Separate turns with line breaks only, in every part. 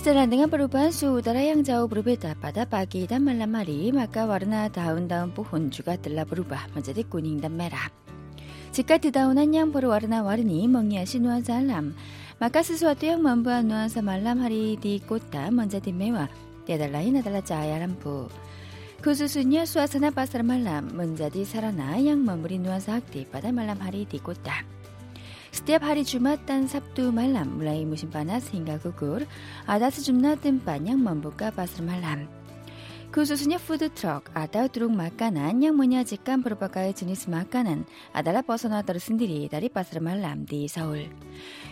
Setelah dengan perubahan suhu udara yang jauh berbeda pada pagi dan malam hari, maka warna daun-daun pohon juga telah berubah menjadi kuning dan merah. Jika dedaunan yang berwarna-warni menghiasi nuansa alam, maka sesuatu yang membuat nuansa malam hari di kota menjadi mewah tiada lain adalah cahaya lampu. Khususnya suasana pasar malam menjadi sarana yang memberi nuansa aktif pada malam hari di kota. Setiap hari Jumat dan Sabtu malam mulai musim panas hingga gugur, ada sejumlah tempat yang membuka pasar malam. Khususnya food truck atau truk makanan yang menyajikan berbagai jenis makanan adalah pesona tersendiri dari pasar malam di Seoul.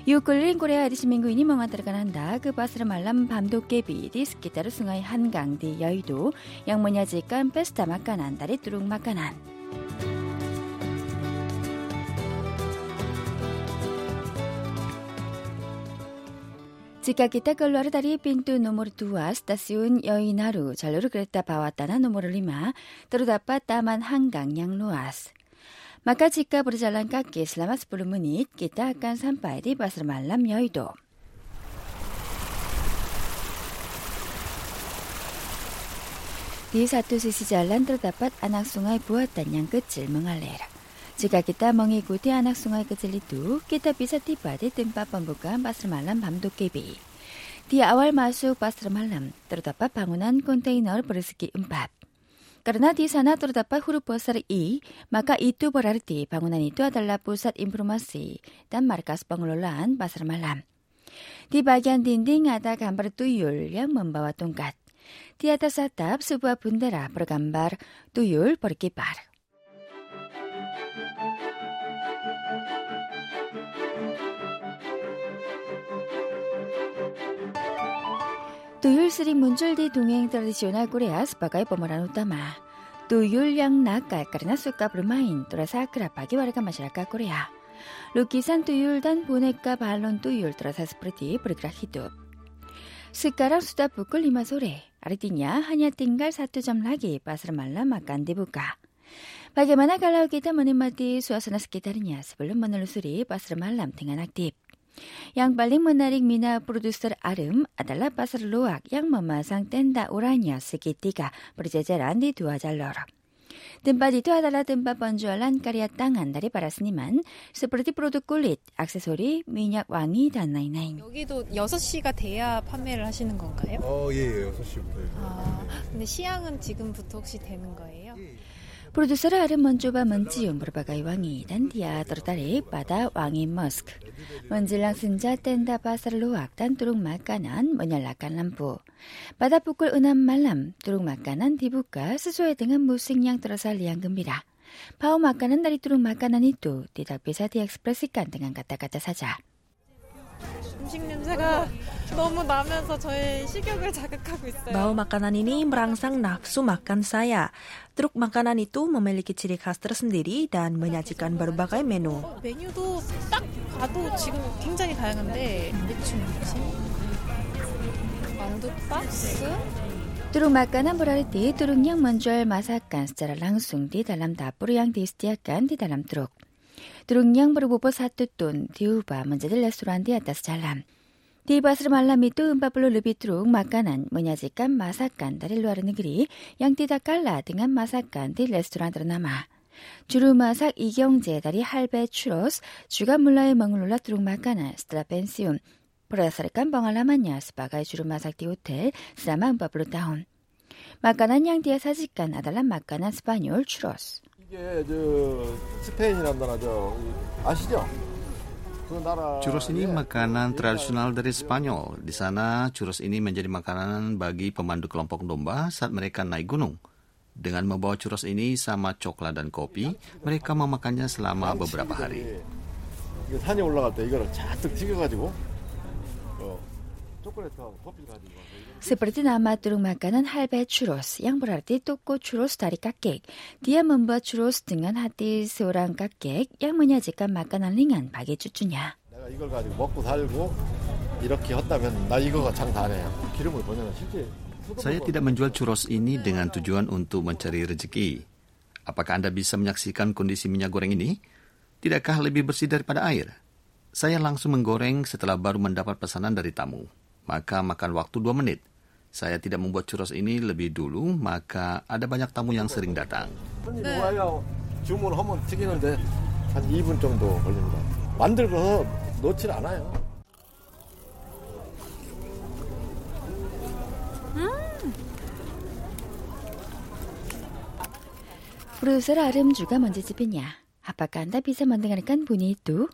Yukul린 Korea di seminggu ini mengantarkan Anda ke pasar malam Bamdokebi di sekitar sungai Hangang di Yeouido yang menyajikan pesta makanan dari truk makanan. Jika kita keluar dari pintu nomor 2 stasiun Yoinaru, jalur kereta bawah tanah nomor 5, terdapat taman hanggang yang luas. Maka jika berjalan kaki selama 10 menit, kita akan sampai di pasar malam Yoido. Di satu sisi jalan terdapat anak sungai buatan yang kecil mengalir. Jika kita mengikuti anak sungai kecil itu, kita bisa tiba di tempat pembukaan pasar malam Bamdokebi. Di awal masuk pasar malam, terdapat bangunan kontainer bersegi empat. Karena di sana terdapat huruf besar I, maka itu berarti bangunan itu adalah pusat informasi dan markas pengelolaan pasar malam. Di bagian dinding ada gambar tuyul yang membawa tongkat. Di atas atap sebuah bendera bergambar tuyul berkibar. Tuyul sering muncul di dongeng tradisional Korea sebagai pemeran utama. Tuyul yang nakal karena suka bermain terasa akrab bagi warga masyarakat Korea. Lukisan tuyul dan boneka balon tuyul terasa seperti bergerak hidup. Sekarang sudah pukul 5 sore, artinya hanya tinggal satu jam lagi pasar malam akan dibuka. Bagaimana kalau kita menikmati suasana sekitarnya sebelum menelusuri pasar malam dengan aktif? Yang paling menarik minat produser Arum adalah pasar luak yang memasang tenda uranya segitiga berjajaran di dua jalur. Tempat itu adalah tempat penjualan karya tangan dari para seniman seperti produk kulit, aksesori, minyak wangi dan lain-lain.
여기도 6시가 돼야 판매를 하시는 건가요?
어, 예, 예, 6시부터.
아, 근데 시향은 지금부터 혹시 되는 거예요?
Produser Arum mencoba mencium berbagai wangi dan dia tertarik pada wangi musk. Menjelang senja tenda pasar luak dan turung makanan menyalakan lampu. Pada pukul 6 malam, turung makanan dibuka sesuai dengan musik yang terasa riang gembira. Bau makanan dari turung makanan itu tidak bisa diekspresikan dengan kata-kata saja.
음식 냄새가 너무 나면서 저의 식욕을 자극하고 있어요.
Bau makanan ini merangsang nafsu makan saya. Truk makanan itu memiliki ciri khas tersendiri dan menyajikan berbagai menu.
어, 메뉴도 딱 봐도 지금 굉장히 다양한데 대충 뭐지? 만두박스?
Turung makanan berarti turung yang menjual masakan secara langsung di dalam dapur yang disediakan di dalam truk. Truk yang berbobot satu ton diubah menjadi restoran di atas jalan. Di pasar malam itu 40 lebih truk makanan menyajikan masakan dari luar negeri yang tidak kalah dengan masakan di restoran ternama. Juru masak I경재 dari Halbe Churros juga mulai mengelola truk makanan setelah pensiun. Berdasarkan pengalamannya sebagai juru masak di hotel selama 40 tahun. Makanan yang dia sajikan adalah makanan Spanyol churros.
이게 저 스페인이란 나라죠. 아시죠? 그 나라
Churros ini makanan tradisional dari Spanyol. Di sana, churros ini menjadi makanan bagi pemandu kelompok domba saat mereka naik gunung. Dengan membawa churros ini sama coklat dan kopi, mereka memakannya selama beberapa hari.
이거 산에 올라갈 때 이거를 잔뜩 튀겨가지고 어, 초콜릿하고 커피 가지고 와서 이거
seperti nama turun makanan halbe churros yang berarti toko churros dari kakek. Dia membuat churros dengan hati seorang kakek yang menyajikan makanan ringan bagi cucunya.
Saya tidak menjual churros ini dengan tujuan untuk mencari rezeki. Apakah Anda bisa menyaksikan kondisi minyak goreng ini? Tidakkah lebih bersih daripada air? Saya langsung menggoreng setelah baru mendapat pesanan dari tamu maka makan waktu 2 menit. Saya tidak membuat churros ini lebih dulu, maka ada banyak tamu yang sering datang.
Produser Arim juga mencicipinya. Apakah Anda bisa mendengarkan bunyi itu?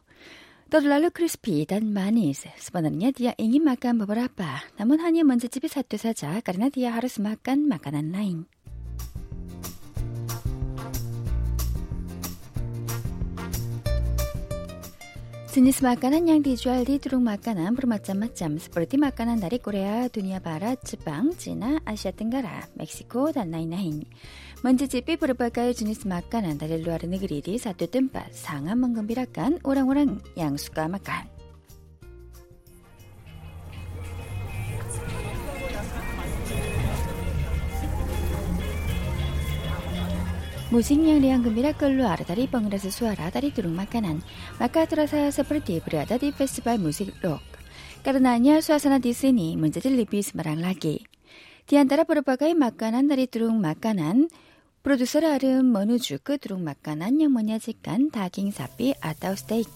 Terlalu crispy dan manis. Sebenarnya dia ingin makan beberapa, namun hanya mencicipi satu saja karena dia harus makan makanan lain. Jenis makanan yang dijual di turung makanan bermacam-macam seperti makanan dari Korea, dunia barat, Jepang, Cina, Asia Tenggara, Meksiko, dan lain-lain. Mencicipi berbagai jenis makanan dari luar negeri di satu tempat sangat menggembirakan orang-orang yang suka makan. Musik yang riang gembira keluar dari pengeras suara dari turung makanan, maka terasa seperti berada di festival musik rock. Karenanya suasana di sini menjadi lebih semerang lagi. Di antara berbagai makanan dari turung makanan, produser Arum menuju ke turung makanan yang menyajikan daging sapi atau steak.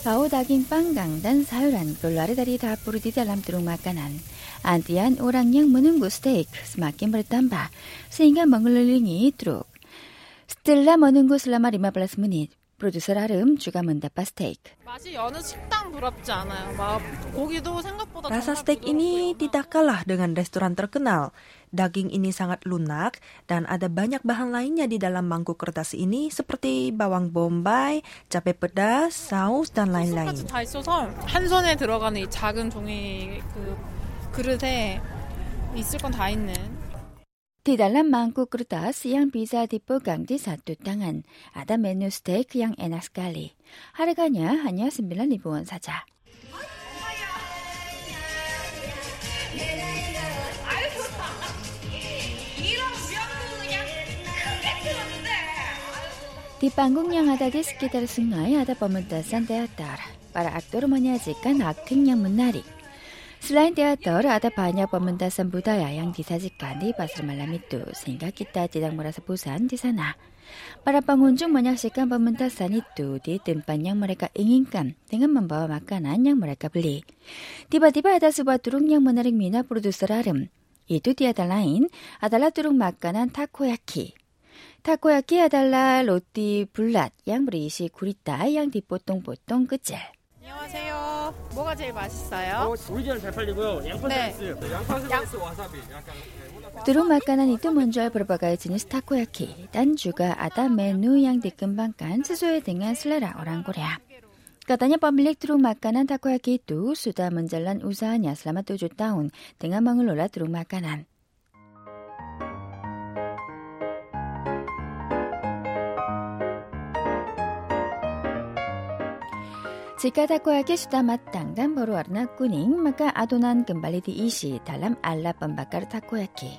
Bau daging panggang dan sayuran keluar dari dapur di dalam turung makanan. Antrian orang yang menunggu steak semakin bertambah sehingga mengelilingi truk. Setelah menunggu selama 15 menit, produser Arum juga mendapat steak.
맛이 여느 식당 부럽지 않아요. 막 고기도 생각보다
Rasa
정말
steak ini
부드럽고
tidak kalah dengan restoran terkenal. Daging ini sangat lunak dan ada banyak bahan lainnya di dalam mangkuk kertas ini seperti bawang bombay, cabai pedas, saus, dan lain-lain.
소스까지 다 있어서 한 손에 들어가는 이 작은 종이 그 그릇에 있을 건 다 있는
di dalam mangkuk kertas yang bisa dipegang di satu tangan, ada menu steak yang enak sekali. Harganya hanya 9.000 won saja. Di panggung yang ada di sekitar sungai ada pementasan teater. Para aktor menyajikan akting yang menarik. Selain teater, ada banyak pementasan budaya yang disajikan di pasar malam itu, sehingga kita tidak merasa bosan di sana. Para pengunjung menyaksikan pementasan itu di tempat yang mereka inginkan dengan membawa makanan yang mereka beli. Tiba-tiba ada sebuah turung yang menarik minat produser Arum. Itu tiada lain adalah turung makanan takoyaki. Takoyaki adalah roti bulat yang berisi gurita yang dipotong-potong kecil.
안녕하세요. 뭐가 제일 맛있어요?
오리지널 잘 팔리고요. 양파
네.
스라이스, 양파 스라이스 와사비, 약간
두루마카는 이때 먼저 불바가의 지니스 타코야키, 단주가 아담의 누양 디끔방간 스소에 등한 슬레라 오랑고레아. Katanya pemilik truk makanan takoyaki itu sudah menjalan usahanya selama tujuh tahun dengan mengelola truk makanan. Jika takoyaki sudah matang dan berwarna kuning, maka adonan kembali diisi dalam alat pembakar takoyaki.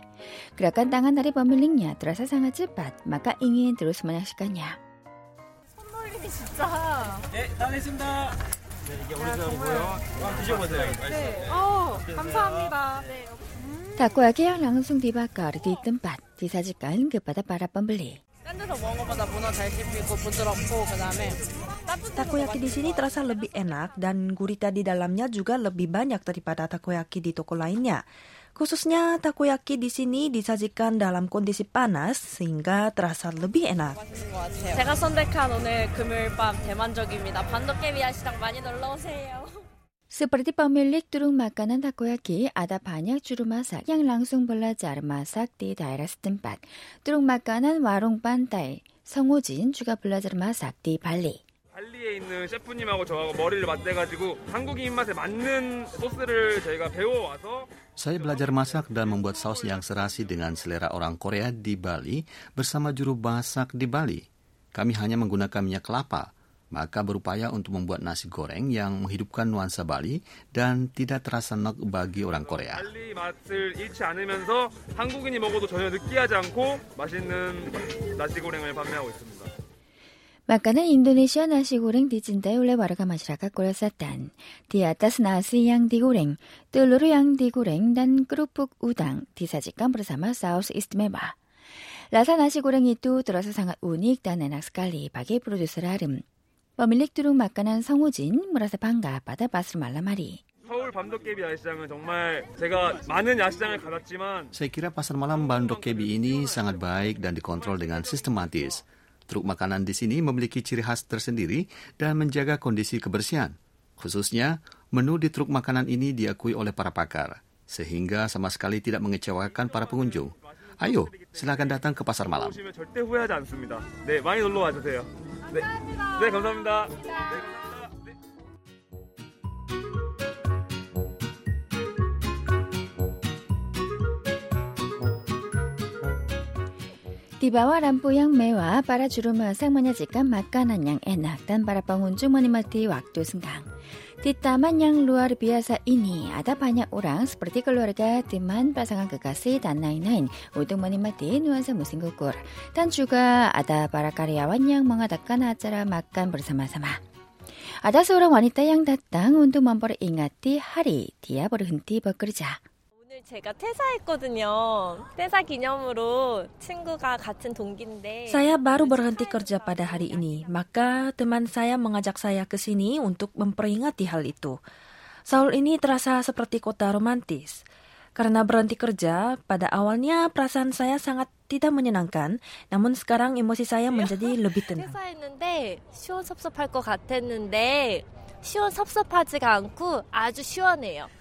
Gerakan tangan dari pemiliknya terasa sangat cepat, maka ingin terus menyaksikannya.
선물이 진짜.
네, 다 됐습니다. 네, 이게 오리지널이고요. 한번 드셔보세요.
네. 어, 감사합니다. 네.
Takoyaki yang langsung dibakar di tempat disajikan kepada para pembeli.
딴 데서 먹은 것보다 문어 잘 씹히고 부드럽고 그다음에
Takoyaki di sini terasa lebih enak dan gurita di dalamnya juga lebih banyak daripada takoyaki di toko lainnya. Khususnya takoyaki di sini disajikan dalam kondisi panas sehingga terasa lebih enak.
맛있는 것 같아요. 제가 선택한 오늘 금요일 밤 대만족입니다. 반도깨비야 시장 많이 놀러 오세요.
Seperti pemilik turung makanan takoyaki, ada banyak juru masak yang langsung belajar masak di daerah setempat. Turung makanan warung pantai, 성우진 juga belajar masak di Bali.
발리에 있는 셰프님하고 저하고 머리를 맞대가지고 한국인 입맛에 맞는 소스를 저희가 배워와서
Saya belajar masak dan membuat saus yang serasi dengan selera orang Korea di Bali bersama juru masak di Bali. Kami hanya menggunakan minyak kelapa, maka berupaya untuk membuat nasi goreng yang menghidupkan nuansa Bali dan tidak terasa nek bagi orang Korea.
Makanan Indonesia nasi goreng dicintai oleh warga masyarakat Kolosatan. Di atas nasi yang digoreng, telur yang digoreng, dan kerupuk udang disajikan bersama saus istimewa. Rasa nasi goreng itu terasa sangat unik dan enak sekali bagi produser Harim. Arim. Pemilik turun makanan 성우진 merasa bangga pada pasar malam hari.
서울 밤도깨비 야시장은 정말 제가 많은 야시장을 가봤지만
Saya kira pasar malam Bandok Kebi ini sangat baik dan dikontrol dengan sistematis. Truk makanan di sini memiliki ciri khas tersendiri dan menjaga kondisi kebersihan. Khususnya, menu di truk makanan ini diakui oleh para pakar, sehingga sama sekali tidak mengecewakan para pengunjung. Ayo, silakan datang ke pasar malam.
네. 감사합니다. 네, 감사합니다. 감사합니다. 네, 네. 디바와 람뿌양 매와 빠라주르마 상마냐 직간
막간한양 에낙단 바라빵 운주머니마티 왁두승당 Di taman yang luar biasa ini, ada banyak orang seperti keluarga, teman, pasangan kekasih, dan lain-lain untuk menikmati nuansa musim gugur. Dan juga ada para karyawan yang mengadakan acara makan bersama-sama. Ada seorang wanita yang datang untuk memperingati hari dia berhenti bekerja.
오늘 제가 퇴사했거든요. 퇴사 기념으로 친구가 같은 동기인데
Saya baru berhenti kerja pada hari ini, maka teman saya mengajak saya ke sini untuk memperingati hal itu. Seoul ini terasa seperti kota romantis. Karena berhenti kerja, pada awalnya perasaan saya sangat tidak menyenangkan, namun sekarang emosi saya menjadi lebih tenang.
퇴사했는데 시원섭섭할 것 같았는데 시원섭섭하지가 않고 아주 시원해요.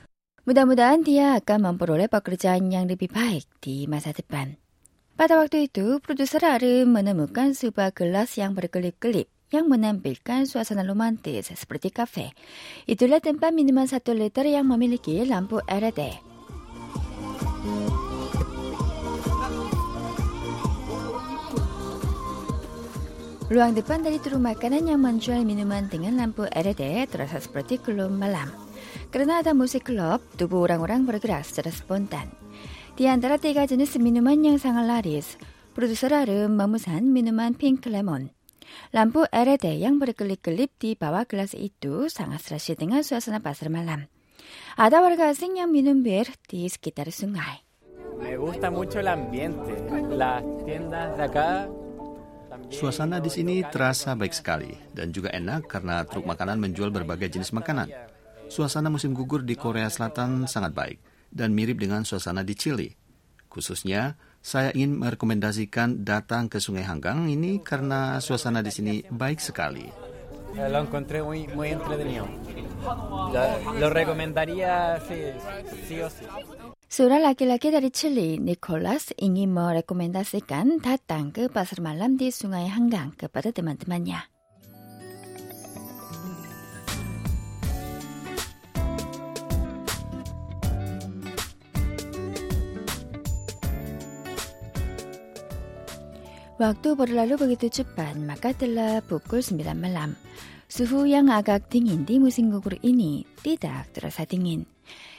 Mudah-mudahan dia akan memperoleh pekerjaan yang lebih baik di masa depan. Pada waktu itu, produser Arum menemukan sebuah gelas yang berkelip-kelip yang menampilkan suasana romantis seperti kafe. Itulah tempat minuman satu liter yang memiliki lampu LED. Ruang depan dari turun makanan yang menjual minuman dengan lampu LED terasa seperti klub malam. Karena ada musik klub, tubuh orang-orang bergerak secara spontan. Di antara tiga jenis minuman yang sangat laris, produser Arum memesan minuman pink lemon. Lampu LED yang berkelip-kelip di bawah gelas itu sangat serasi dengan suasana pasar malam. Ada warga asing yang minum bir di sekitar sungai.
Me gusta mucho el ambiente. Las tiendas de acá. también-
Suasana di sini terasa baik sekali dan juga enak karena truk makanan menjual berbagai jenis makanan. Suasana musim gugur di Korea Selatan sangat baik dan mirip dengan suasana di Chili. Khususnya, saya ingin merekomendasikan datang ke Sungai Hanggang ini karena suasana di sini baik sekali.
Lo encontré muy, muy entretenido. Lo, lo recomendaría sí, sí o sí.
Seorang laki-laki dari Chili, Nicholas, ingin merekomendasikan datang ke pasar malam di Sungai Hanggang kepada teman-temannya. Waktu berlalu begitu cepat, maka telah pukul 9 malam. Suhu yang agak dingin di musim gugur ini tidak terasa dingin.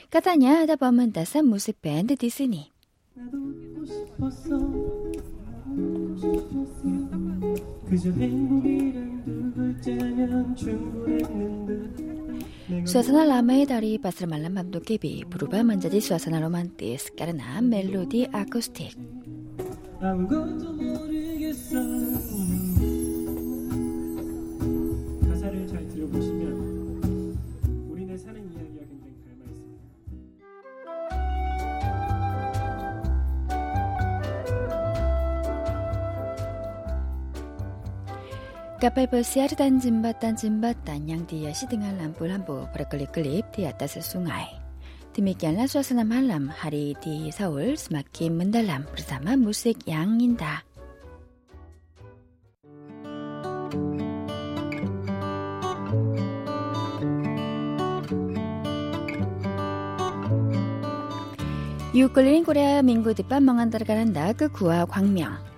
Katanya ada pementasan musik band di sini. Suasana ramai dari pasar malam Babdokebi berubah menjadi suasana romantis karena melodi akustik.
아무것도 모르 까팔보 시아르단 짐바딴 짐바딴 양디야 시등할 람불 한보 브라클리 클립 디아따스 숭아이 드미기안 라수아스남 할람 하리
디 서울 스마키 문달람 브르사마 무색 양인다 유클린 코레아 민구 뒷밥 멍한 들어가는 다그 구와 광명